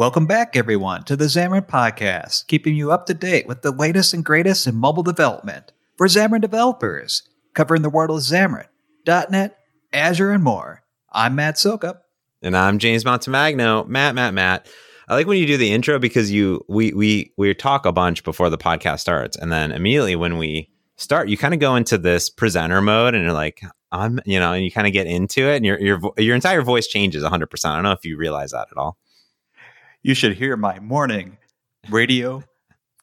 Welcome back, everyone, to the Xamarin Podcast, keeping you up to date with the latest and greatest in mobile development for Xamarin developers, covering the world of Xamarin, .NET, Azure, and more. I'm Matt Soucoup. And I'm James Montemagno. Matt, Matt, Matt. I like when you do the intro because you we we we talk a bunch before the podcast starts, and then immediately when we start, you kind of go into this presenter mode, and you're like, I'm, you know, and you kind of get into it, and your your your entire voice changes 100. percent I don't know if you realize that at all. You should hear my morning radio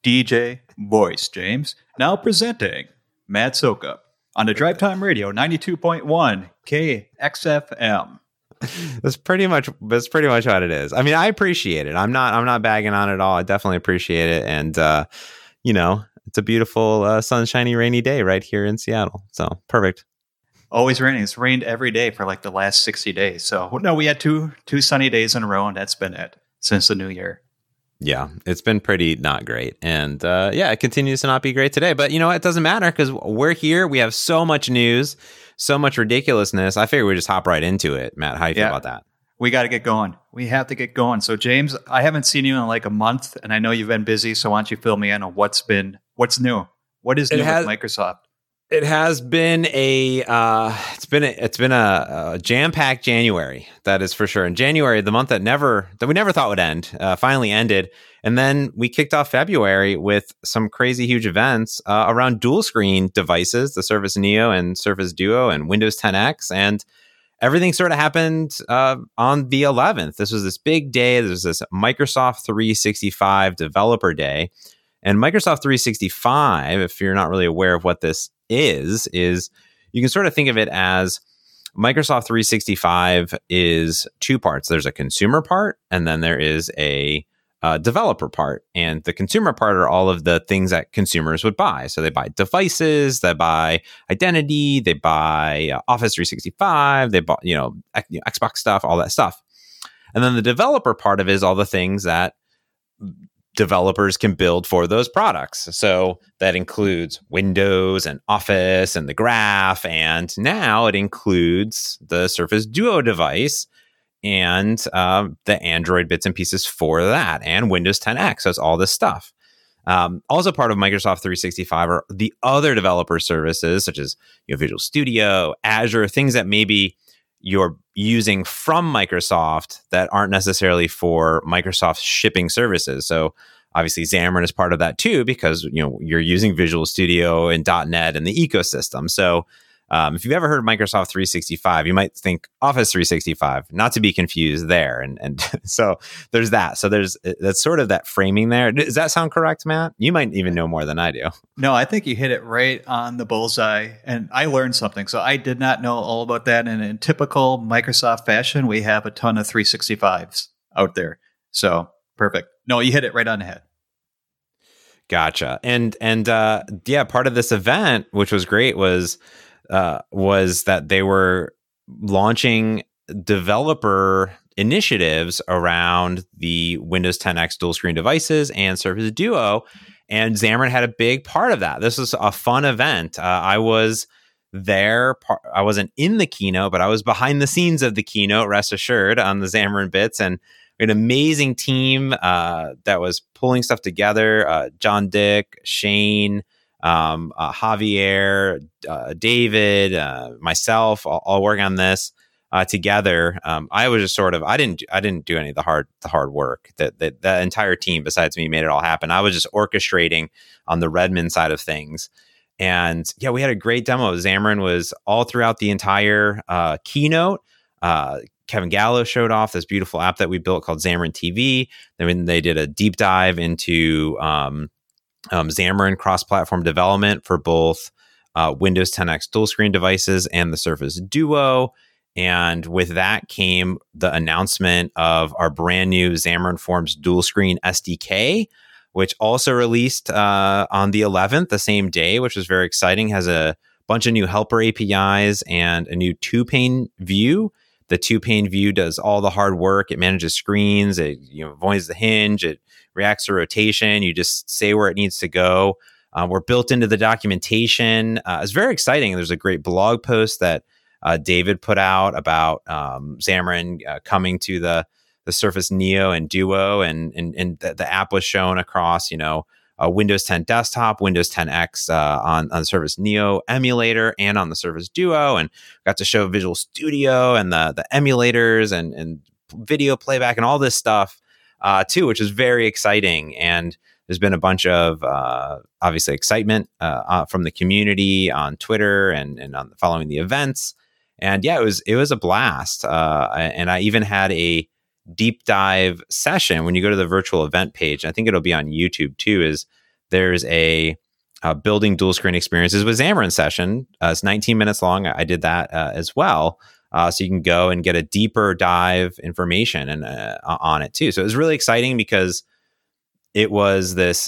DJ voice, James. Now presenting Matt Soucoup on the Drive Time Radio 92.1 KXFM. that's pretty much that's pretty much what it is. I mean, I appreciate it. I'm not I'm not bagging on it at all. I definitely appreciate it, and uh, you know, it's a beautiful uh, sunshiny rainy day right here in Seattle. So perfect. Always raining. It's rained every day for like the last 60 days. So no, we had two two sunny days in a row, and that's been it since the new year. Yeah, it's been pretty not great. And uh, yeah, it continues to not be great today. But you know, it doesn't matter because we're here. We have so much news so much ridiculousness. I figure we just hop right into it. Matt, how do you yeah. feel about that? We got to get going. We have to get going. So, James, I haven't seen you in like a month, and I know you've been busy. So, why don't you fill me in on what's been what's new? What is new has, with Microsoft? It has been a uh, it's been a, it's been a, a jam packed January. That is for sure. In January, the month that never that we never thought would end, uh, finally ended. And then we kicked off February with some crazy huge events uh, around dual screen devices, the Surface Neo and Surface Duo and Windows 10X. And everything sort of happened uh, on the 11th. This was this big day. This was this Microsoft 365 Developer Day. And Microsoft 365, if you're not really aware of what this is, is you can sort of think of it as Microsoft 365 is two parts. There's a consumer part, and then there is a uh, developer part and the consumer part are all of the things that consumers would buy. So they buy devices, they buy identity, they buy uh, Office 365, they know, you know Xbox stuff, all that stuff. And then the developer part of it is all the things that developers can build for those products. So that includes Windows and Office and the Graph. And now it includes the Surface Duo device and uh, the Android bits and pieces for that, and Windows 10X. So it's all this stuff. Um, also, part of Microsoft 365 are the other developer services, such as you know, Visual Studio, Azure, things that maybe you're using from Microsoft that aren't necessarily for Microsoft shipping services. So obviously Xamarin is part of that too because you know you're using Visual Studio and .NET and the ecosystem. So um, if you've ever heard of Microsoft 365, you might think Office 365, not to be confused there. And and so there's that. So there's uh, that's sort of that framing there. Does that sound correct, Matt? You might even know more than I do. No, I think you hit it right on the bullseye. And I learned something. So I did not know all about that. And in typical Microsoft fashion, we have a ton of 365s out there. So perfect. No, you hit it right on the head. Gotcha. And and uh yeah, part of this event, which was great, was uh, was that they were launching developer initiatives around the Windows 10X dual screen devices and Surface Duo. And Xamarin had a big part of that. This was a fun event. Uh, I was there. I wasn't in the keynote, but I was behind the scenes of the keynote, rest assured, on the Xamarin bits. And an amazing team uh, that was pulling stuff together. Uh, John Dick, Shane, um, uh, Javier, uh, David, uh, myself, all, all working on this uh, together. Um, I was just sort of I didn't I didn't do any of the hard the hard work. That that the entire team besides me made it all happen. I was just orchestrating on the Redmond side of things. And yeah, we had a great demo. Xamarin was all throughout the entire uh, keynote. Uh, Kevin Gallo showed off this beautiful app that we built called Xamarin TV. Then they did a deep dive into um, um, Xamarin cross platform development for both uh, Windows 10X dual screen devices and the Surface Duo. And with that came the announcement of our brand new Xamarin Forms dual screen SDK, which also released uh, on the 11th, the same day, which was very exciting. Has a bunch of new helper APIs and a new two pane view. The two pane view does all the hard work. It manages screens. It you know avoids the hinge. It reacts to rotation. You just say where it needs to go. Uh, we're built into the documentation. Uh, it's very exciting. There's a great blog post that uh, David put out about um, Xamarin uh, coming to the the Surface Neo and Duo, and and and the, the app was shown across you know uh, Windows 10 desktop, Windows 10X uh, on on the Surface Neo emulator, and on the Surface Duo, and got to show Visual Studio and the the emulators and and video playback and all this stuff uh, too, which is very exciting. And there's been a bunch of uh, obviously excitement uh, uh, from the community on Twitter and and on following the events. And yeah, it was it was a blast. Uh, and I even had a deep dive session when you go to the virtual event page. I think it'll be on YouTube too. Is there's a uh, building dual screen experiences with Xamarin session. Uh, it's 19 minutes long. I did that uh, as well. Uh, so you can go and get a deeper dive information and uh, on it too. So it was really exciting because it was this.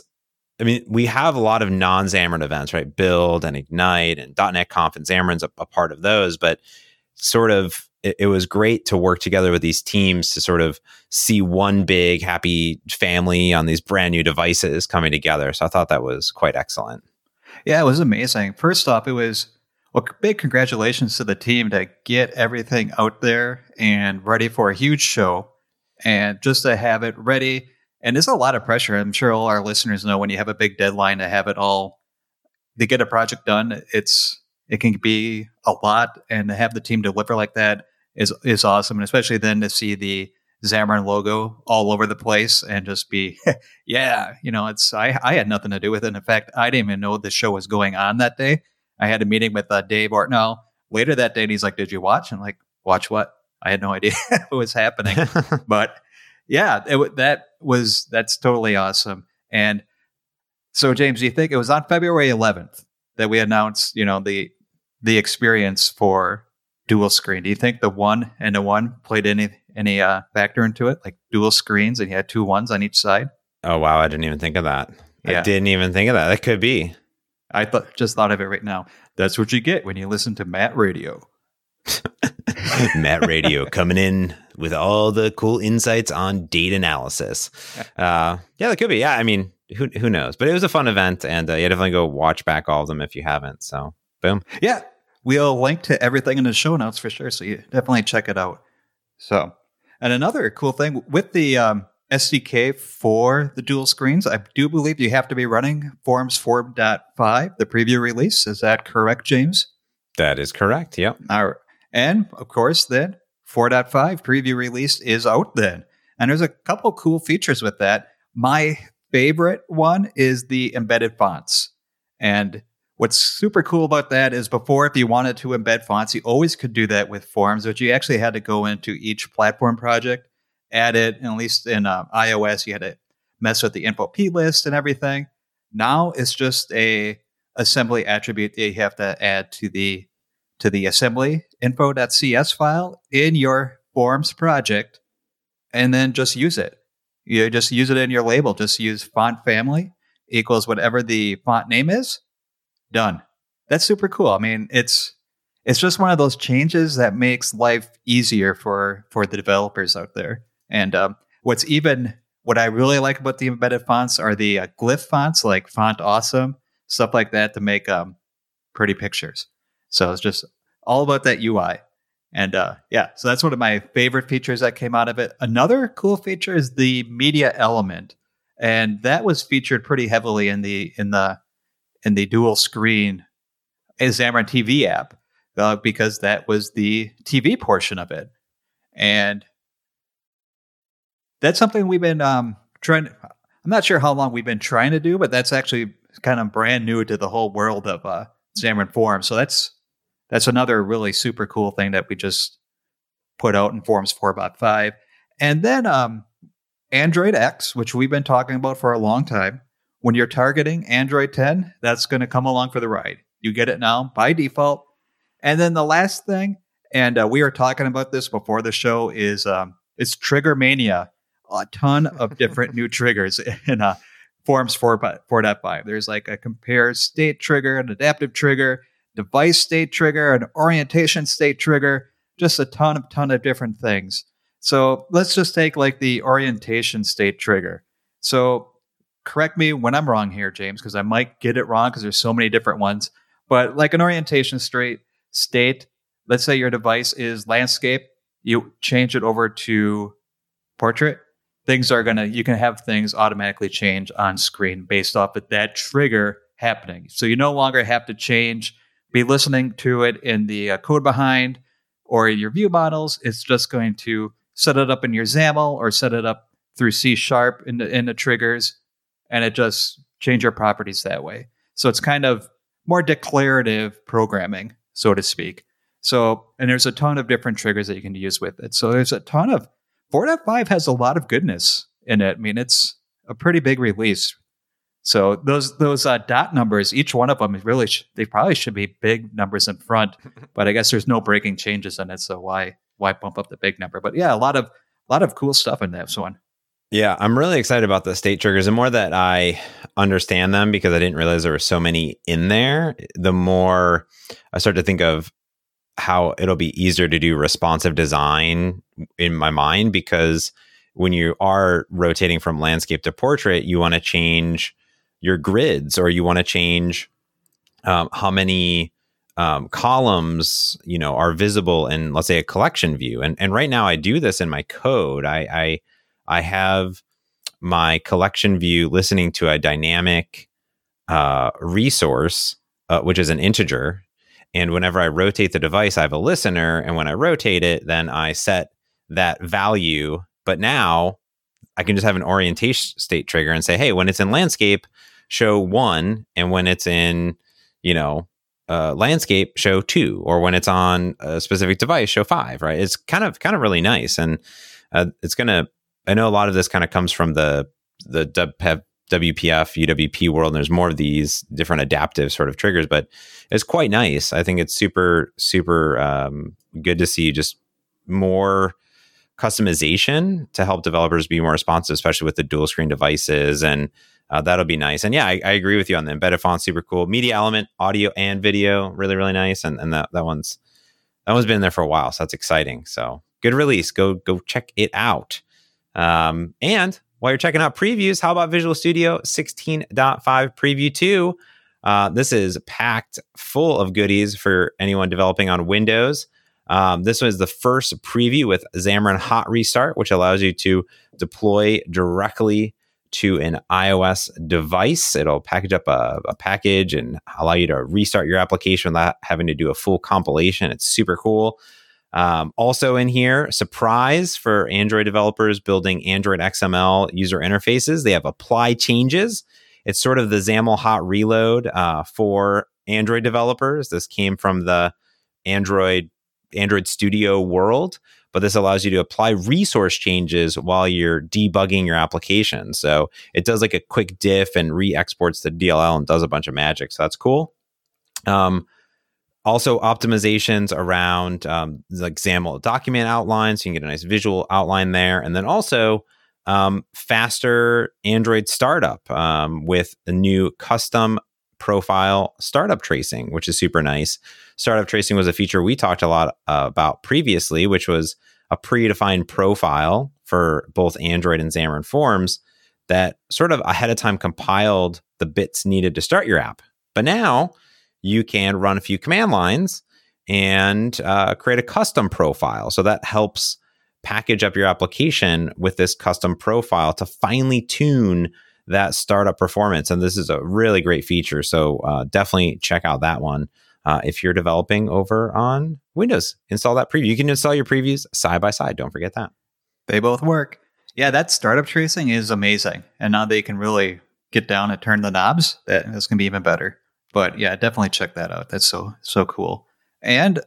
I mean, we have a lot of non Xamarin events, right? Build and Ignite and .NET Conf and Xamarin's a, a part of those, but sort of it, it, was great to work together with these teams to sort of see one big happy family on these brand new devices coming together. So I thought that was quite excellent. Yeah, it was amazing. First off, it was well, big congratulations to the team to get everything out there and ready for a huge show and just to have it ready. And there's a lot of pressure. I'm sure all our listeners know when you have a big deadline to have it all to get a project done, it's it can be a lot and to have the team deliver like that is is awesome, and especially then to see the Xamarin logo all over the place and just be, yeah, you know, it's I I had nothing to do with it. In fact, I didn't even know the show was going on that day. I had a meeting with uh, Dave Ortinau later that day, and he's like, "Did you watch?" I'm like, "Watch what?" I had no idea what was happening, but yeah, it, that was that's totally awesome. And so, James, do you think it was on February 11th that we announced, you know, the the experience for dual screen. Do you think the one and the one played any any uh, factor into it, like dual screens, and you had two ones on each side? Oh wow, I didn't even think of that. Yeah. I didn't even think of that. That could be. I thought just thought of it right now. That's what you get when you listen to Matt Radio. Matt Radio coming in with all the cool insights on data analysis. Uh, yeah, that could be. Yeah, I mean, who who knows? But it was a fun event, and uh, yeah, definitely go watch back all of them if you haven't. So, boom. Yeah, We'll link to everything in the show notes for sure. So you definitely check it out. So, and another cool thing with the um, SDK for the dual screens, I do believe you have to be running Forms 4.5, the preview release. Is that correct, James? That is correct. Yep. All right. And of course, then 4.5 preview release is out then. And there's a couple cool features with that. My favorite one is the embedded fonts. And What's super cool about that is before, if you wanted to embed fonts, you always could do that with forms, but you actually had to go into each platform project, add it, and at least in uh, iOS, you had to mess with the info p list and everything. Now it's just a assembly attribute that you have to add to the to the assembly info.cs file in your forms project, and then just use it. You just use it in your label. Just use font family equals whatever the font name is done. That's super cool. I mean, it's it's just one of those changes that makes life easier for for the developers out there. And um, what's even what I really like about the embedded fonts are the uh, glyph fonts like Font Awesome, stuff like that to make um, pretty pictures. So it's just all about that UI. And uh, yeah, so that's one of my favorite features that came out of it. Another cool feature is the media element, and that was featured pretty heavily in the in the in the dual screen Xamarin TV app uh, because that was the TV portion of it. And that's something we've been um, trying. I'm not sure how long we've been trying to do, but that's actually kind of brand new to the whole world of uh, Xamarin Forms. So that's that's another really super cool thing that we just put out in Forms 4.5. And then um, Android X, which we've been talking about for a long time, when you're targeting Android 10, that's going to come along for the ride. You get it now by default. And then the last thing, and uh, we were talking about this before the show, is um, it's Trigger Mania. A ton of different new triggers in uh, Forms 4, 4.5. There's like a compare state trigger, an adaptive trigger, device state trigger, an orientation state trigger, just a ton of ton of different things. So let's just take like the orientation state trigger. So correct me when I'm wrong here, James, because I might get it wrong because there's so many different ones. But like an orientation straight state, let's say your device is landscape, you change it over to portrait, things are gonna you can have things automatically change on screen based off of that trigger happening. So you no longer have to change, be listening to it in the uh, code behind or your view models. It's just going to set it up in your XAML or set it up through C sharp in the, in the triggers, and it just change your properties that way. So it's kind of more declarative programming, so to speak. So, and there's a ton of different triggers that you can use with it. So there's a ton of 4.5 has a lot of goodness in it. I mean, it's a pretty big release. So those those uh, dot numbers, each one of them really sh- they probably should be big numbers in front, but I guess there's no breaking changes in it, so why why bump up the big number? But yeah, a lot of a lot of cool stuff in this one. Yeah, I'm really excited about the state triggers. The more that I understand them, because I didn't realize there were so many in there, the more I start to think of how it'll be easier to do responsive design in my mind. Because when you are rotating from landscape to portrait, you want to change your grids or you want to change um, how many um, columns you know are visible in let's say a collection view. And and right now I do this in my code. I, I I have my collection view listening to a dynamic uh, resource, uh, which is an integer. And whenever I rotate the device, I have a listener. And when I rotate it, then I set that value. But now I can just have an orientation state trigger and say, hey, when it's in landscape, show one. And when it's in, you know, uh, landscape, show two. Or when it's on a specific device, show five, right? It's kind of, kind of really nice. And uh, it's going to I know a lot of this kind of comes from the the WPF, UWP world, and there's more of these different adaptive sort of triggers, but it's quite nice. I think it's super, super um, good to see just more customization to help developers be more responsive, especially with the dual screen devices. And uh, that'll be nice. And yeah, I, I, agree with you on the embedded font, super cool. Media element, audio and video, really, really nice. And, and that, that one's that one's been there for a while. So that's exciting. So good release. Go go check it out. Um, and while you're checking out previews, how about Visual Studio 16.5 Preview 2? Uh, this is packed full of goodies for anyone developing on Windows. Um, this was the first preview with Xamarin Hot Restart, which allows you to deploy directly to an iOS device. It'll package up a, a, package and allow you to restart your application without having to do a full compilation. It's super cool. Um, also in here, surprise for Android developers building Android XML user interfaces. They have apply changes. It's sort of the XAML hot reload uh, for Android developers. This came from the Android Android Studio world, but this allows you to apply resource changes while you're debugging your application. So it does like a quick diff and re-exports the DLL and does a bunch of magic. So that's cool. Um, also, optimizations around um, like XAML document outlines, so you can get a nice visual outline there, and then also um, faster Android startup um, with a new custom profile startup tracing, which is super nice. Startup tracing was a feature we talked a lot uh, about previously, which was a predefined profile for both Android and Xamarin Forms that sort of ahead of time compiled the bits needed to start your app. But now you can run a few command lines and uh, create a custom profile. So that helps package up your application with this custom profile to finely tune that startup performance. And this is a really great feature. So uh, definitely check out that one. Uh, if you're developing over on Windows, install that preview. You can install your previews side by side. Don't forget that. They both work. Yeah, that startup tracing is amazing. And now they can really get down and turn the knobs. That's going to be even better. But yeah, definitely check that out. That's so so cool. And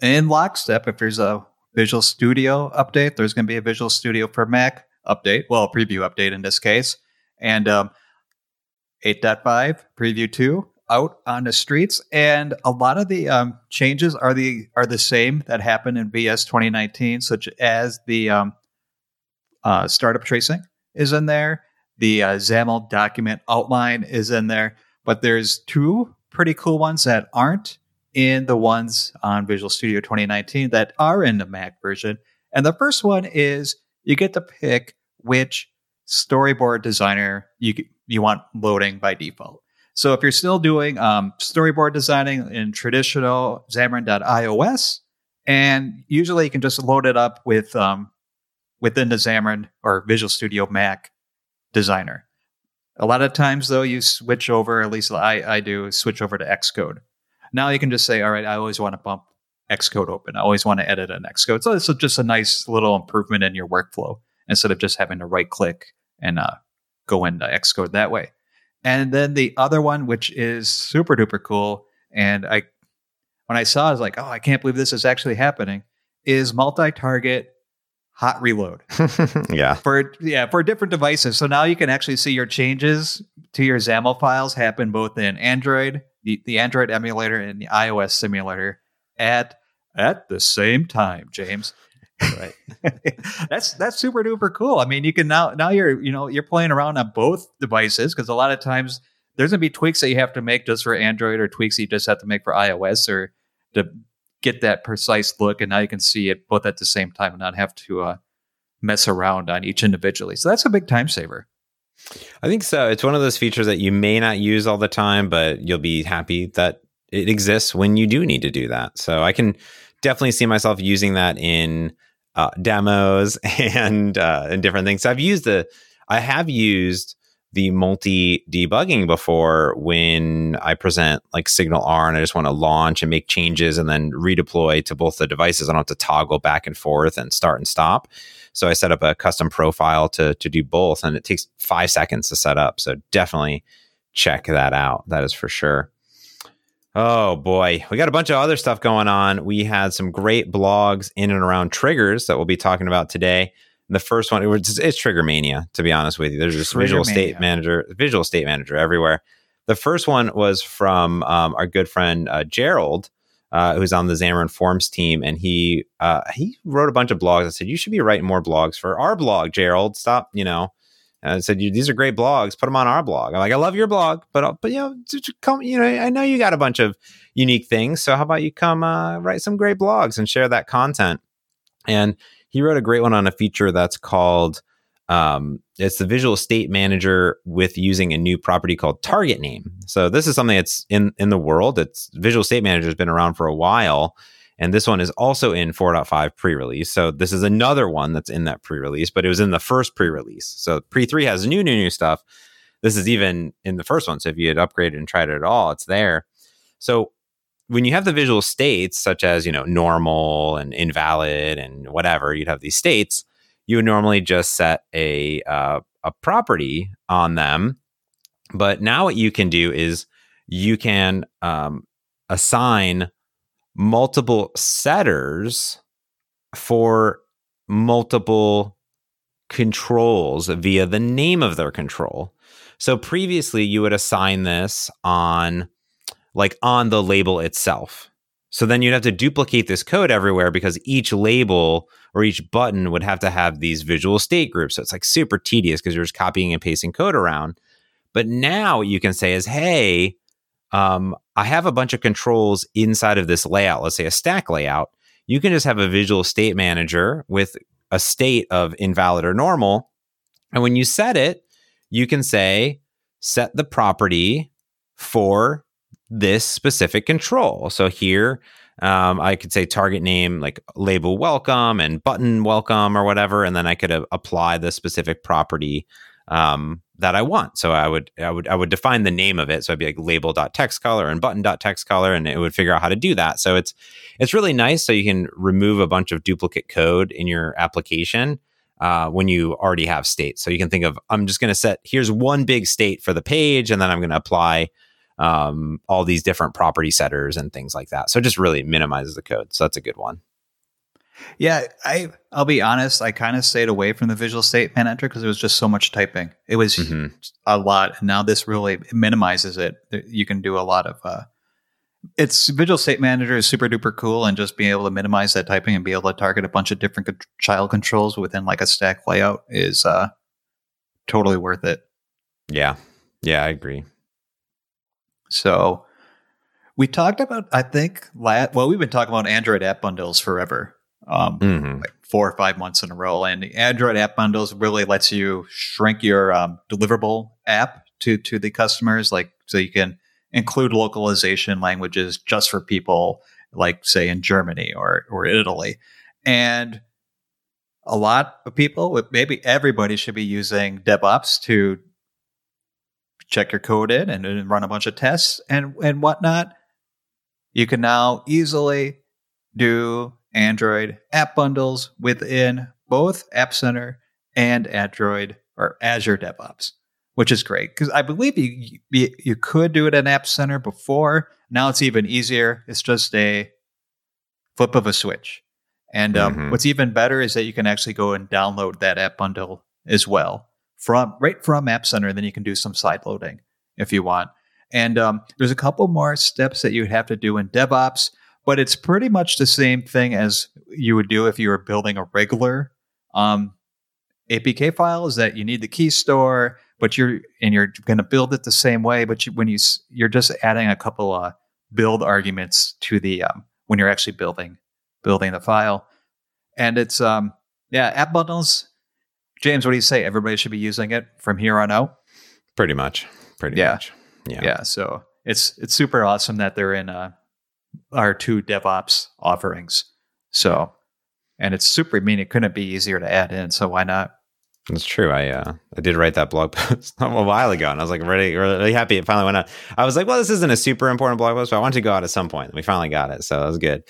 in lockstep, if there's a Visual Studio update, there's going to be a Visual Studio for Mac update. Well, preview update in this case, and um, 8.5 preview two out on the streets, and a lot of the um, changes are the are the same that happened in VS 2019, such as the um, uh, startup tracing is in there, the uh, XAML document outline is in there. But there's two pretty cool ones that aren't in the ones on Visual Studio 2019 that are in the Mac version. And the first one is you get to pick which storyboard designer you you want loading by default. So if you're still doing um, storyboard designing in traditional Xamarin.iOS, and usually you can just load it up with um, within the Xamarin or Visual Studio Mac designer. A lot of times, though, you switch over, at least I, I do, switch over to Xcode. Now you can just say, all right, I always want to bump Xcode open. I always want to edit an Xcode. So it's just a nice little improvement in your workflow instead of just having to right click and uh, go into Xcode that way. And then the other one, which is super duper cool, and I when I saw, it, I was like, oh, I can't believe this is actually happening. Is multi-target hot reload. yeah. For yeah, for different devices. So now you can actually see your changes to your XAML files happen both in Android, the, the Android emulator and the iOS simulator at at the same time, James. Right. that's that's super duper cool. I mean, you can now now you're you know you're playing around on both devices because a lot of times there's gonna be tweaks that you have to make just for Android or tweaks you just have to make for iOS or to get that precise look. And now you can see it both at the same time and not have to uh, mess around on each individually. So that's a big time saver. I think so. It's one of those features that you may not use all the time, but you'll be happy that it exists when you do need to do that. So I can definitely see myself using that in uh, demos and uh, and different things. So I've used the I have used the multi debugging before when I present like SignalR and I just want to launch and make changes and then redeploy to both the devices. I don't have to toggle back and forth and start and stop. So I set up a custom profile to to do both, and it takes five seconds to set up. So definitely check that out. That is for sure. Oh boy, we got a bunch of other stuff going on. We had some great blogs in and around triggers that we'll be talking about today. The first one, it's, it's Trigger Mania, to be honest with you. There's this Trigger Visual. State Manager, Visual State Manager everywhere. The first one was from um, our good friend uh, Gerald, uh, who's on the Xamarin Forms team, and he uh, he wrote a bunch of blogs. I said, "You should be writing more blogs for our blog, Gerald. Stop, you know." And I said, "These are great blogs. Put them on our blog." I'm like, "I love your blog, but I'll, but you know, come. You know, I know you got a bunch of unique things. So how about you come uh, write some great blogs and share that content?" And he wrote a great one on a feature that's called um, it's the visual state manager with using a new property called target name. So this is something that's in in the world. It's visual state manager has been around for a while, and this one is also in 4.5 pre-release. So this is another one that's in that pre-release, but it was in the first pre-release. So pre three has new new new stuff. This is even in the first one. So if you had upgraded and tried it at all, it's there. So when you have the visual states such as you know normal and invalid and whatever you'd have these states you would normally just set a uh, a property on them. But now what you can do is you can um, assign multiple setters for multiple controls via the name of their control. So previously you would assign this on like on the label itself. So then you'd have to duplicate this code everywhere because each label or each button would have to have these visual state groups. So it's like super tedious because you're just copying and pasting code around. But now you can say is, hey, um, I have a bunch of controls inside of this layout. Let's say a stack layout. You can just have a visual state manager with a state of invalid or normal. And when you set it, you can say, set the property for this specific control. So here, um, I could say target name like label welcome and button welcome or whatever, and then I could uh, apply the specific property um, that I want. So I would I would I would define the name of it. So I'd be like label dot text color and button dot text color, and it would figure out how to do that. So it's it's really nice. So you can remove a bunch of duplicate code in your application. Uh, when you already have state. So you can think of, I'm just going to set, here's one big state for the page, and then I'm going to apply um, all these different property setters and things like that. So it just really minimizes the code. So that's a good one. Yeah, I I'll be honest. I kind of stayed away from the Visual State Manager because it was just so much typing. It was mm-hmm. a lot, and now this really minimizes it. You can do a lot of. Uh, it's Visual State Manager is super duper cool, and just being able to minimize that typing and be able to target a bunch of different co- child controls within like a stack layout is uh, totally worth it. Yeah, yeah, I agree. So we talked about, I think, la- well, we've been talking about Android app bundles forever, um, mm-hmm. like four or five months in a row. And the Android app bundles really lets you shrink your um, deliverable app to to the customers, like so you can include localization languages just for people like say in Germany or or Italy. And a lot of people, maybe everybody, should be using DevOps to check your code in and, and run a bunch of tests and and whatnot. You can now easily do Android app bundles within both App Center and Android or Azure DevOps, which is great because I believe you, you you could do it in App Center before. Now it's even easier. It's just a flip of a switch. And um, mm-hmm. what's even better is that you can actually go and download that app bundle as well from right from App Center. Then you can do some side loading if you want. And um, there's a couple more steps that you would have to do in DevOps, but it's pretty much the same thing as you would do if you were building a regular um, APK file. Is that you need the key store, but you're and you're going to build it the same way. But you, when you you're just adding a couple of build arguments to the um, when you're actually building building the file. And it's um yeah, app bundles. James, what do you say? Everybody should be using it from here on out. Pretty much. Pretty yeah. much. Yeah. Yeah. So it's it's super awesome that they're in uh, our two DevOps offerings. So and it's super I mean it couldn't be easier to add in, so why not? That's true. I uh, I did write that blog post a while ago, and I was like really really happy it finally went out. I was like, well, this isn't a super important blog post, but I wanted to go out at some point. We finally got it, so that was good.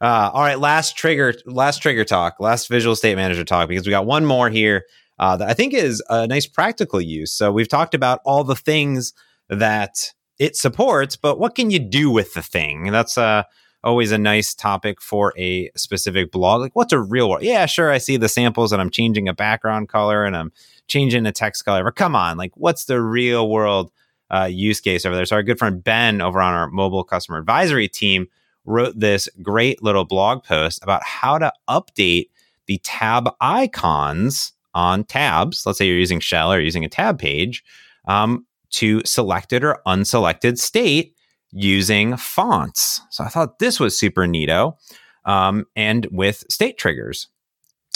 Uh, all right, last trigger, last trigger talk, last Visual State Manager talk, because we got one more here uh, that I think is a nice practical use. So we've talked about all the things that it supports, but what can you do with the thing? That's uh, always a nice topic for a specific blog. Like, what's a real world? Yeah, sure, I see the samples and I'm changing a background color and I'm changing a text color. But come on, like, what's the real world uh, use case over there? So our good friend Ben over on our mobile customer advisory team wrote this great little blog post about how to update the tab icons on tabs. Let's say you're using Shell or using a tab page um, to selected or unselected state using fonts. So I thought this was super neato um, and with state triggers.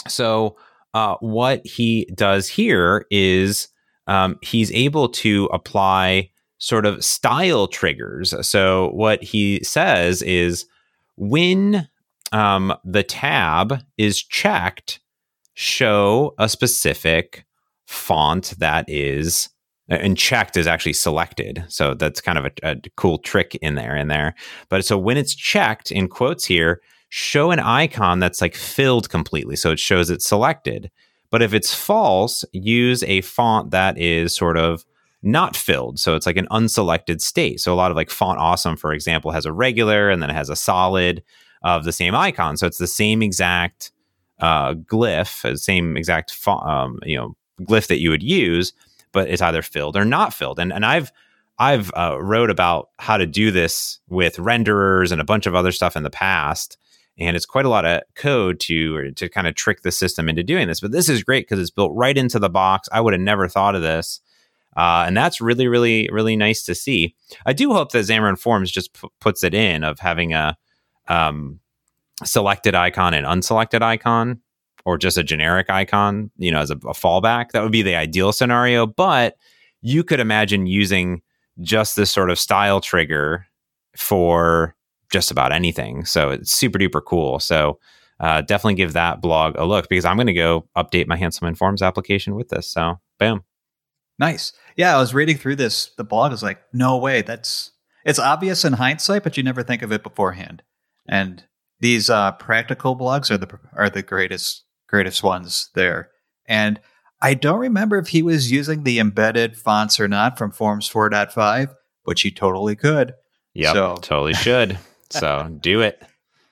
So uh, what he does here is um, he's able to apply sort of style triggers. So what he says is when um, the tab is checked, show a specific font that is and checked is actually selected. So that's kind of a, a, cool trick in there in there. But so when it's checked in quotes here, show an icon that's like filled completely. So it shows it's selected. But if it's false, use a font that is sort of not filled. So it's like an unselected state. So a lot of like Font Awesome, for example, has a regular and then it has a solid of the same icon. So it's the same exact uh, glyph, uh, same exact font, um, you know glyph that you would use, but it's either filled or not filled. And and I've I've uh, wrote about how to do this with renderers and a bunch of other stuff in the past. And it's quite a lot of code to to kind of trick the system into doing this. But this is great because it's built right into the box. I would have never thought of this. Uh, and that's really, really, really nice to see. I do hope that Xamarin Forms just p- puts it in of having a um, selected icon and unselected icon, or just a generic icon, you know, as a, a fallback. That would be the ideal scenario. But you could imagine using just this sort of style trigger for just about anything. So it's super duper cool. So uh, definitely give that blog a look because I'm going to go update my Hanselman Forms application with this. So, boom. Nice. Yeah, I was reading through this. The blog was like, no way. That's it's obvious in hindsight, but you never think of it beforehand. And these uh, practical blogs are the are the greatest greatest ones there. And I don't remember if he was using the embedded fonts or not from Forms 4.5, but you totally could. Yep, so. totally should. so do it.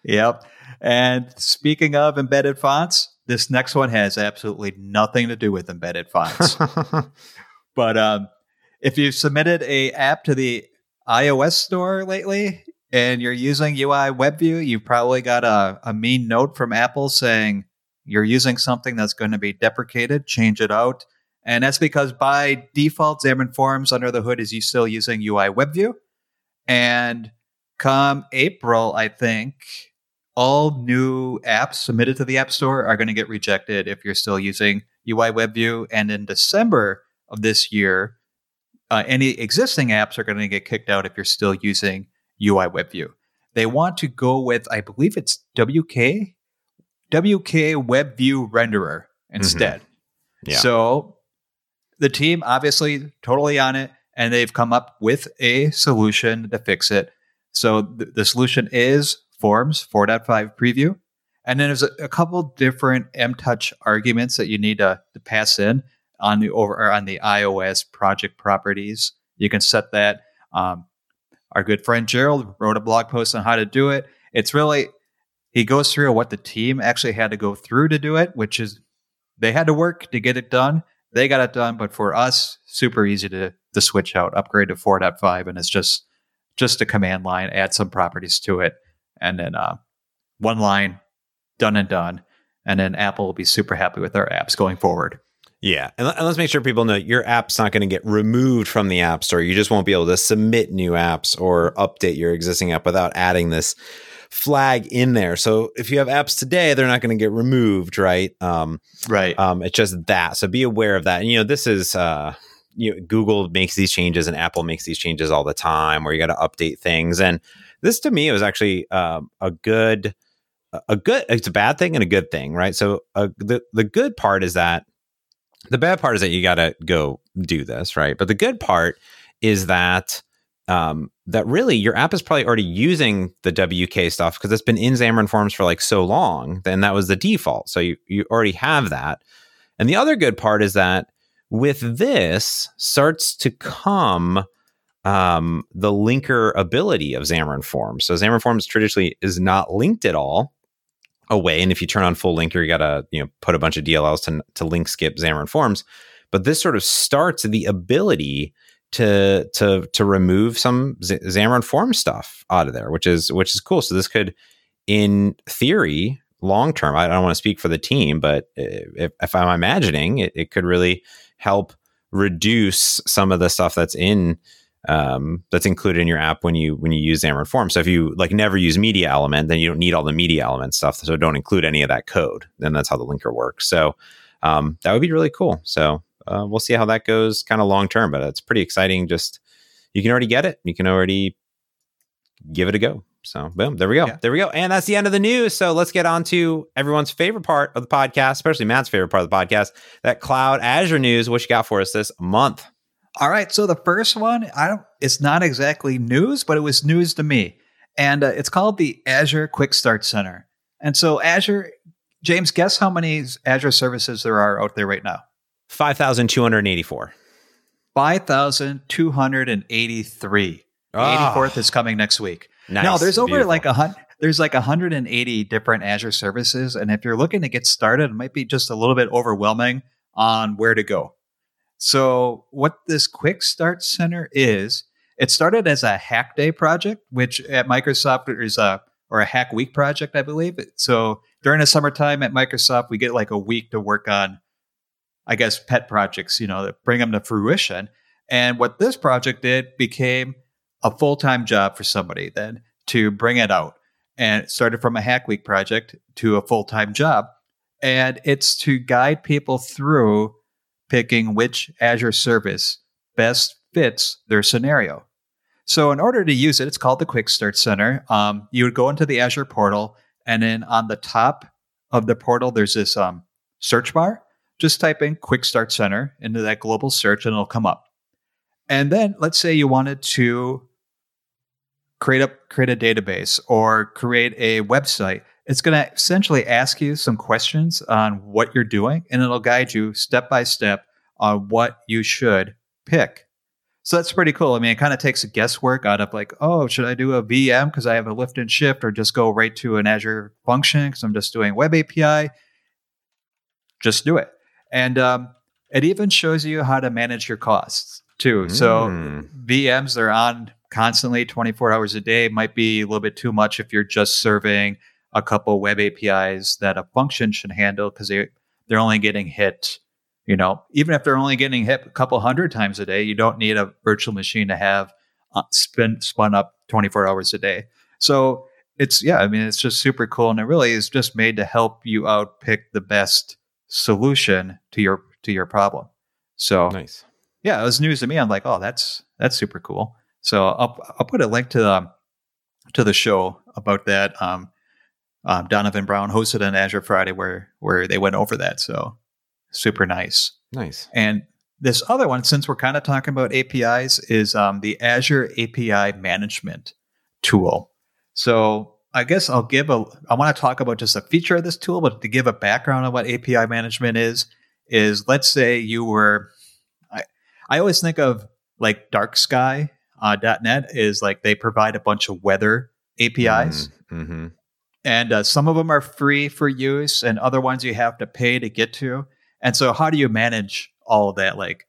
Yep. And speaking of embedded fonts, this next one has absolutely nothing to do with embedded fonts. But um, if you've submitted a app to the iOS store lately and you're using UIWebView, you've probably got a, a mean note from Apple saying you're using something that's going to be deprecated, change it out. And that's because by default, Xamarin Forms under the hood is you still using UIWebView. And come April, I think, all new apps submitted to the App Store are going to get rejected if you're still using UIWebView. And in December, of this year, uh, any existing apps are going to get kicked out if you're still using UIWebView. They want to go with, I believe it's WK WK WebView renderer instead. Yeah. So the team obviously totally on it, and they've come up with a solution to fix it. So th- the solution is Forms 4.5 preview. And then there's a, a couple different MTouch arguments that you need to, to pass in on the over or on the iOS project properties. You can set that. Um, our good friend Gerald wrote a blog post on how to do it. It's really he goes through what the team actually had to go through to do it, which is they had to work to get it done. They got it done, but for us, super easy to to switch out, upgrade to 4.5, and it's just just a command line, add some properties to it, and then uh, one line, done and done. And then Apple will be super happy with our apps going forward. Yeah, and, and let's make sure people know your app's not going to get removed from the App Store. You just won't be able to submit new apps or update your existing app without adding this flag in there. So if you have apps today, they're not going to get removed, right? Um, right. Um, it's just that. So be aware of that. And you know, this is uh, you know, Google makes these changes and Apple makes these changes all the time, where you got to update things. And this to me was actually um, a good a good it's a bad thing and a good thing right so uh, the the good part is that the bad part is that you got to go do this, right? But the good part is that um, that really your app is probably already using the WK stuff because it's been in Xamarin Forms for like so long. Then that was the default, so you you already have that. And the other good part is that with this starts to come um, the linker ability of Xamarin Forms. So Xamarin Forms traditionally is not linked at all away. And if you turn on full linker, you got to you know put a bunch of DLLs to to link skip Xamarin Forms. But this sort of starts the ability to to to remove some Xamarin Form stuff out of there, which is which is cool. So this could, in theory, long term. I don't want to speak for the team, but if, if I'm imagining, it, it could really help reduce some of the stuff that's in um, that's included in your app when you when you use Xamarin Forms. So if you like never use media element, then you don't need all the media element stuff. So don't include any of that code. Then that's how the linker works. So um, that would be really cool. So uh, we'll see how that goes kind of long term, but it's pretty exciting. Just you can already get it. You can already give it a go. So boom, there we go. Yeah. There we go. And that's the end of the news. So let's get on to everyone's favorite part of the podcast, especially Matt's favorite part of the podcast, that cloud Azure news. What you got for us this month? All right, so the first one, I don't. It's not exactly news, but it was news to me, and uh, it's called the Azure Quick Start Center. And so Azure, James, guess how many Azure services there are out there right now? Five thousand two hundred eighty-four. Five thousand two hundred and eighty-three. Oh, 84th is coming next week. Nice. No, there's over Beautiful. like a hundred. There's like 180 different Azure services, and if you're looking to get started, it might be just a little bit overwhelming on where to go. So, what this Quick Start Center is, it started as a Hack Day project, which at Microsoft is a or a Hack Week project, I believe. So during the summertime at Microsoft, we get like a week to work on, I guess, pet projects, you know, that bring them to fruition. And what this project did became a full time job for somebody then to bring it out. And it started from a Hack Week project to a full time job. And it's to guide people through picking which Azure service best fits their scenario. So, in order to use it, it's called the Quick Start Center. Um, you would go into the Azure portal, and then on the top of the portal, there's this um, search bar. Just type in Quick Start Center into that global search, and it'll come up. And then, let's say you wanted to create a create a database or create a website it's going to essentially ask you some questions on what you're doing, and it'll guide you step by step on what you should pick. So that's pretty cool. I mean, it kind of takes the guesswork out of like, oh, should I do a VM because I have a lift and shift, or just go right to an Azure function because I'm just doing web API? Just do it. And um, it even shows you how to manage your costs too. Mm. So VMs, they're on constantly 24 hours a day. Might be a little bit too much if you're just serving a couple web APIs that a function should handle because they they're only getting hit. You know, even if they're only getting hit a couple hundred times a day, you don't need a virtual machine to have uh, spin spun up 24 hours a day. So it's yeah, I mean it's just super cool, and it really is just made to help you out pick the best solution to your to your problem. So nice. Yeah, it was news to me. I'm like, oh, that's that's super cool. So I'll I'll put a link to the to the show about that. Um, um, Donovan Brown hosted an Azure Friday where where they went over that. So super nice. Nice. And this other one, since we're kind of talking about APIs, is um, the Azure API Management tool. So I guess I'll give a. I want to talk about just a feature of this tool, but to give a background on what API management is, is let's say you were. I I always think of like Dark Sky uh, .net is like they provide a bunch of weather APIs, Mm-hmm. And uh, some of them are free for use, and other ones you have to pay to get to. And so, how do you manage all of that? Like,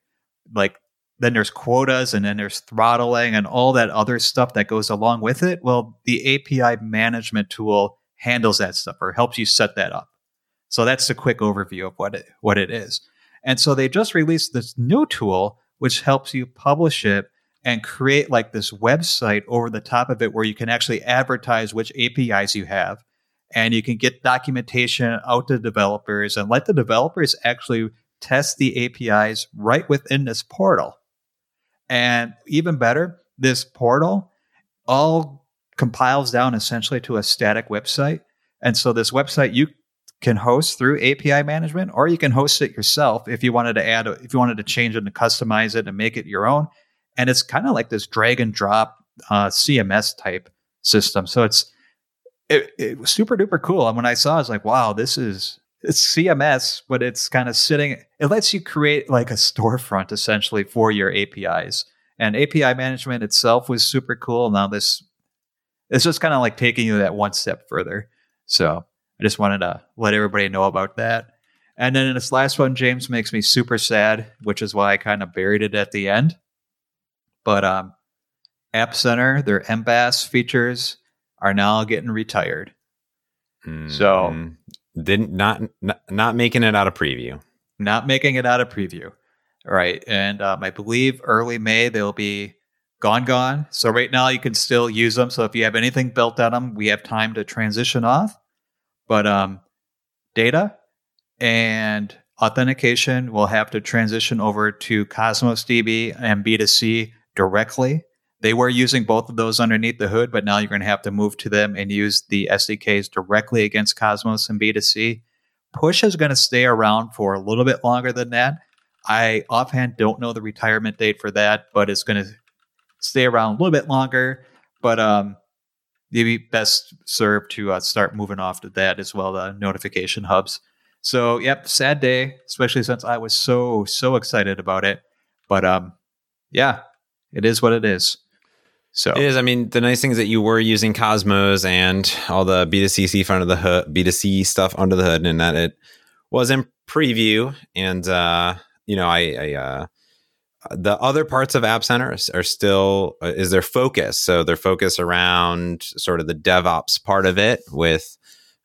like then there's quotas, and then there's throttling, and all that other stuff that goes along with it. Well, the API management tool handles that stuff or helps you set that up. So that's a quick overview of what it what it is. And so they just released this new tool which helps you publish it and create like this website over the top of it where you can actually advertise which APIs you have and you can get documentation out to developers and let the developers actually test the APIs right within this portal. And even better, this portal all compiles down essentially to a static website. And so this website you can host through API management, or you can host it yourself if you wanted to add, if you wanted to change it and customize it and make it your own. And it's kind of like this drag and drop uh, CMS type system. So it's it, it was super duper cool. And when I saw, it, I was like, wow, this is it's CMS, but it's kind of sitting. It lets you create like a storefront essentially for your APIs. And API management itself was super cool. Now this it's just kind of like taking you that one step further. So I just wanted to let everybody know about that. And then in this last one, James makes me super sad, which is why I kind of buried it at the end. But um, App Center, their MBAS features are now getting retired. So- Mhm. didn't not, not not making it out of preview. not making it out of preview. Right. And um, I believe early May they'll be gone, gone. So right now you can still use them. So if you have anything built on them, we have time to transition off. But um, data and authentication will have to transition over to Cosmos DB and B2C directly. They were using both of those underneath the hood, but now you're going to have to move to them and use the SDKs directly against Cosmos and B2C. Push is going to stay around for a little bit longer than that. I offhand don't know the retirement date for that, but it's going to stay around a little bit longer. But um, you'd be best served to uh, start moving off to that as well, the notification hubs. So, yep, sad day, especially since I was so so excited about it. But um, yeah, it is what it is. So It is. I mean, the nice thing is that you were using Cosmos and all the B2C under the hood, B2C stuff under the hood, and that it was in preview. And uh, you know, I, I uh, the other parts of App Center are still uh, is their focus. So their focus around sort of the DevOps part of it with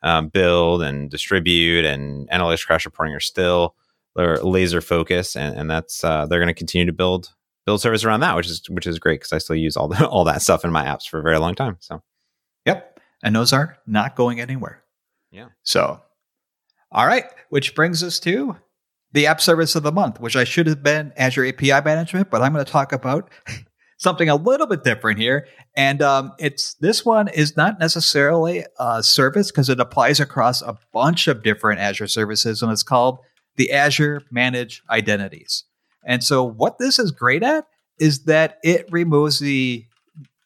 um, build and distribute and analytics crash reporting are still their laser focus, and, and that's uh, they're going to continue to build build service around that, which is which is great because I still use all the, all that stuff in my apps for a very long time. So Yep. And those are not going anywhere. Yeah. So, all right. Which brings us to the app service of the month, which I should have been Azure API management, but I'm going to talk about something a little bit different here. And um, it's this one is not necessarily a service because it applies across a bunch of different Azure services, and it's called the Azure Manage Identities. And so, what this is great at is that it removes the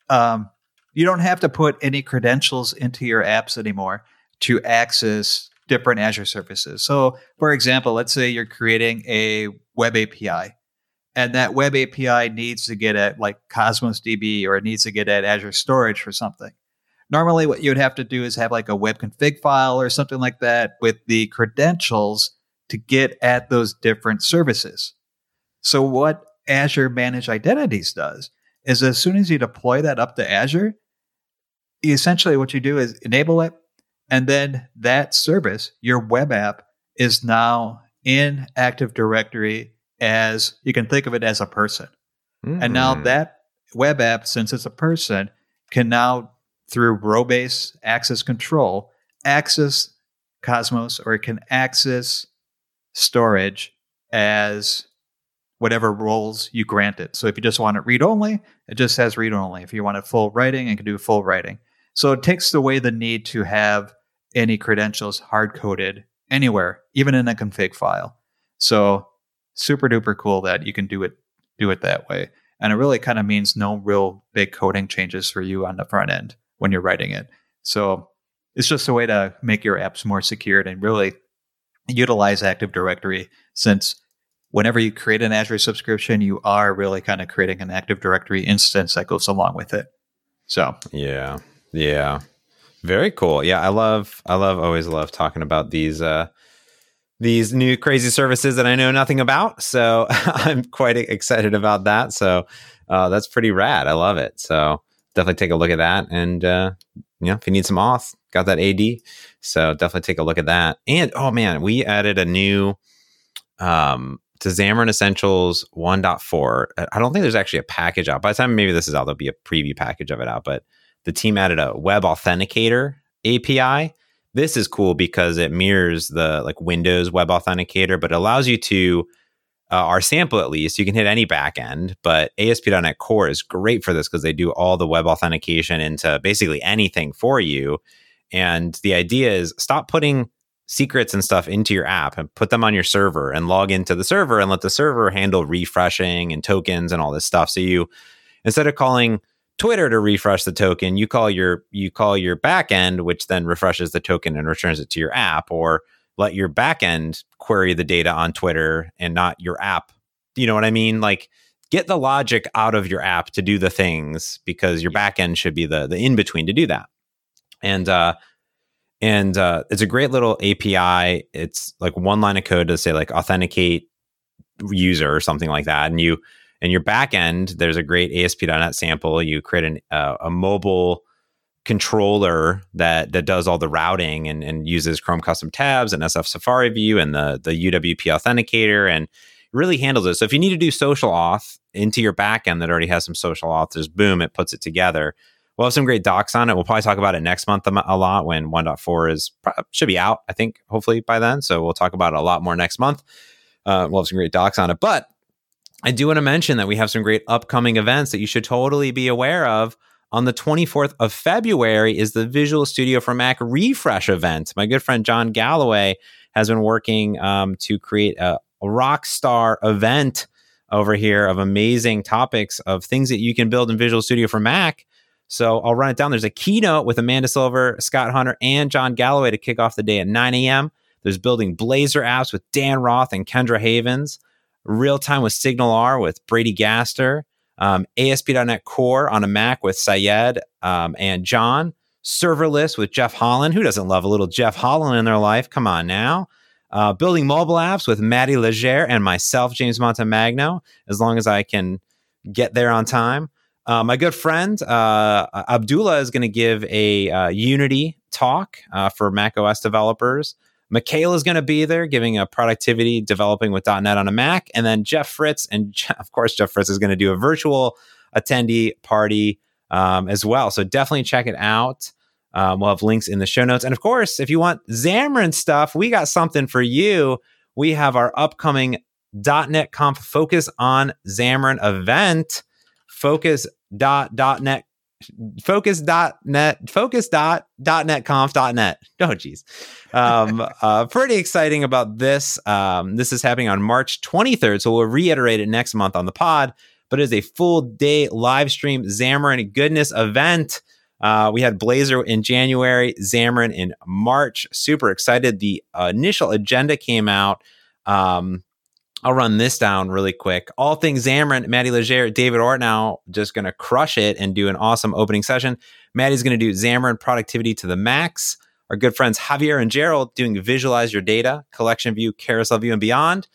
um, you don't have to put any credentials into your apps anymore to access different Azure services. So, for example, let's say you're creating a web API and that web API needs to get at like Cosmos DB or it needs to get at Azure Storage for something. Normally, what you would have to do is have like a web config file or something like that with the credentials to get at those different services. So, what Azure Managed Identities does is as soon as you deploy that up to Azure, essentially what you do is enable it, and then that service, your web app, is now in Active Directory as you can think of it as a person. And now Mm. that web app, since it's a person, can now through role based access control access Cosmos or it can access storage as whatever roles you grant it. So if you just want it read only, it just says read only. If you want it full writing, it can do full writing. So it takes away the need to have any credentials hard coded anywhere, even in a config file. So super duper cool that you can do it do it that way. And it really kind of means no real big coding changes for you on the front end when you're writing it. So it's just a way to make your apps more secured and really utilize Active Directory since whenever you create an Azure subscription, you are really kind of creating an Active Directory instance that goes along with it. So, yeah. Yeah. Very cool. Yeah, I love I love always love talking about these uh these new crazy services that I know nothing about. So I'm quite excited about that. So uh, that's pretty rad. I love it. So definitely take a look at that. And uh, you know, if you need some auth, got that AD. So definitely take a look at that. And oh man, we added a new um to Xamarin Essentials 1.4. I don't think there's actually a package out. By the time maybe this is out, there'll be a preview package of it out. But the team added a web authenticator API. This is cool because it mirrors the like Windows web authenticator, but it allows you to uh, our sample at least you can hit any backend but asp.net core is great for this because they do all the web authentication into basically anything for you and the idea is stop putting secrets and stuff into your app and put them on your server and log into the server and let the server handle refreshing and tokens and all this stuff so you instead of calling Twitter to refresh the token, you call your you call your backend, which then refreshes the token and returns it to your app, or let your backend query the data on Twitter and not your app. You know what I mean? Like get the logic out of your app to do the things because your backend should be the the in between to do that. And uh and uh, it's a great little API. It's like one line of code to say like authenticate user or something like that, and you and your backend, there's a great ASP.NET sample. You create an, uh, a mobile controller that that does all the routing and, and uses Chrome custom tabs and SF Safari View and the the UWP authenticator and really handles it. So if you need to do social auth into your backend that already has some social auth, boom, it puts it together. We'll have some great docs on it. We'll probably talk about it next month a lot when 1.4 is should be out. I think hopefully by then. So we'll talk about it a lot more next month. Uh, we'll have some great docs on it. But I do want to mention that we have some great upcoming events that you should totally be aware of. On the 24th of February is the Visual Studio for Mac refresh event. My good friend Jon Galloway has been working um, to create a, rock star event over here of amazing topics of things that you can build in Visual Studio for Mac. So I'll run it down. There's a keynote with Amanda Silver, Scott Hunter, and Jon Galloway to kick off the day at 9 a.m. There's building Blazor apps with Dan Roth and Kendra Havens. Real Time with SignalR with Brady Gaster, um, ASP.NET Core on a Mac with Sayed um, and John, Serverless with Jeff Hollan. Who doesn't love a little Jeff Hollan in their life? Come on now. Uh, building mobile apps with Maddy Leger and myself, James Montemagno, as long as I can get there on time. Uh, my good friend uh, Abdullah is going to give a uh, Unity talk uh, for Mac OS developers. Mikayla is going to be there giving a productivity developing with .NET on a Mac. And then Jeff Fritz, and of course, Jeff Fritz is going to do a virtual attendee party um, as well. So definitely check it out. Um, we'll have links in the show notes. And of course, if you want Xamarin stuff, we got something for you. We have our upcoming .NET Conf Focus on Xamarin event. Focus dot dot .NET focus.net focus dot dot net conf dot net. Oh geez. Um, uh, pretty exciting about this. Um, this is happening on march 23rd so we'll reiterate it next month on the pod but it is a full day live stream xamarin goodness event. Uh, we had Blazor in january xamarin in march. Super excited. The uh, initial agenda came out um, I'll run this down really quick. All things Xamarin, Maddy Leger, David Ortinau just going to crush it and do an awesome opening session. Maddy's going to do Xamarin productivity to the max. Our good friends Javier and Gerald doing visualize your data, collection view, carousel view, and beyond.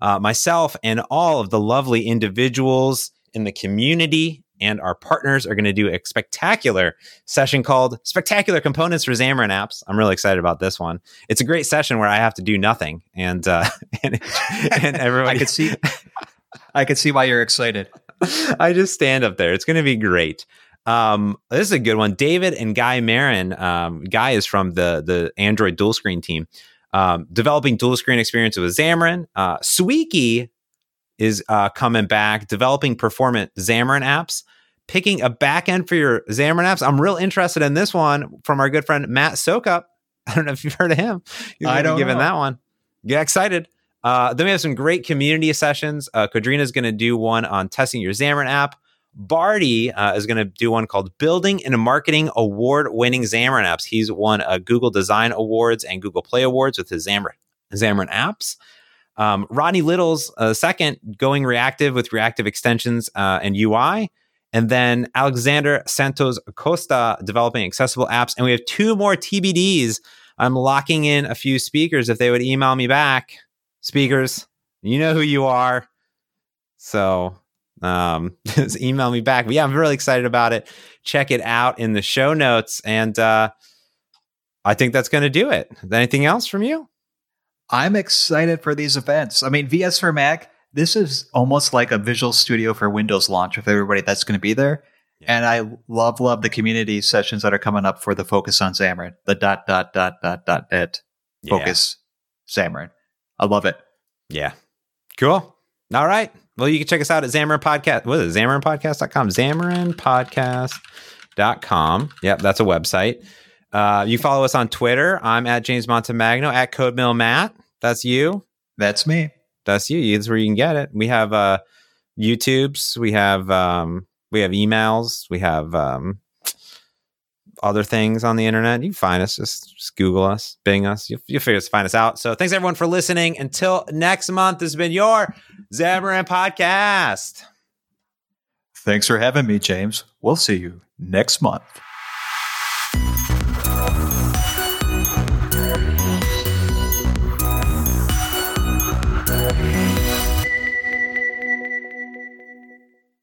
Uh, myself and all of the lovely individuals in the community and our partners are going to do a spectacular session called Spectacular Components for Xamarin Apps. I'm really excited about this one. It's a great session where I have to do nothing, and uh, and, and everybody. I could see, I could see why you're excited. I just stand up there. It's going to be great. Um, this is a good one. David and Guy Merin. Um, Guy is from the the Android dual screen team, um, developing dual screen experiences with Xamarin. Uh, Sweeky is uh, coming back, developing performant Xamarin apps, picking a backend for your Xamarin apps. I'm real interested in this one from our good friend Matt Soucoup. I don't know if you've heard of him. He's I don't know. that one. Get excited. Uh, then we have some great community sessions. Uh, is going to do one on testing your Xamarin app. Barty uh, is going to do one called Building and Marketing Award Winning Xamarin Apps. He's won a Google Design Awards and Google Play Awards with his Xamarin, Xamarin apps. Um, Rodney Littles uh, second, going reactive with reactive extensions uh, and UI. And then Alexander Santos Costa developing accessible apps. And we have two more TBDs. I'm locking in a few speakers if they would email me back. Speakers, you know who you are. So um, just email me back. But yeah, I'm really excited about it. Check it out in the show notes. And uh, I think that's going to do it. Anything else from you? I'm excited for these events. I mean, VS for Mac, this is almost like a Visual Studio for Windows launch with everybody that's going to be there. Yeah. And I love, love the community sessions that are coming up for the focus on Xamarin, the dot, dot, dot, dot, dot, net focus Xamarin. I love it. Yeah. Cool. All right. Well, you can check us out at Xamarin Podcast. What is it? XamarinPodcast.com. XamarinPodcast.com. Yep, that's a website. Uh, you follow us on Twitter. I'm at James Montemagno, at CodeMill Matt. That's you. That's me. That's you. That's where you can get it. We have uh, YouTubes. We have um, we have emails. We have um, other things on the internet. You can find us. Just, just Google us, Bing us. You, you'll figure us find us out. So thanks everyone for listening. Until next month, this has been your Xamarin Podcast. Thanks for having me, James. We'll see you next month.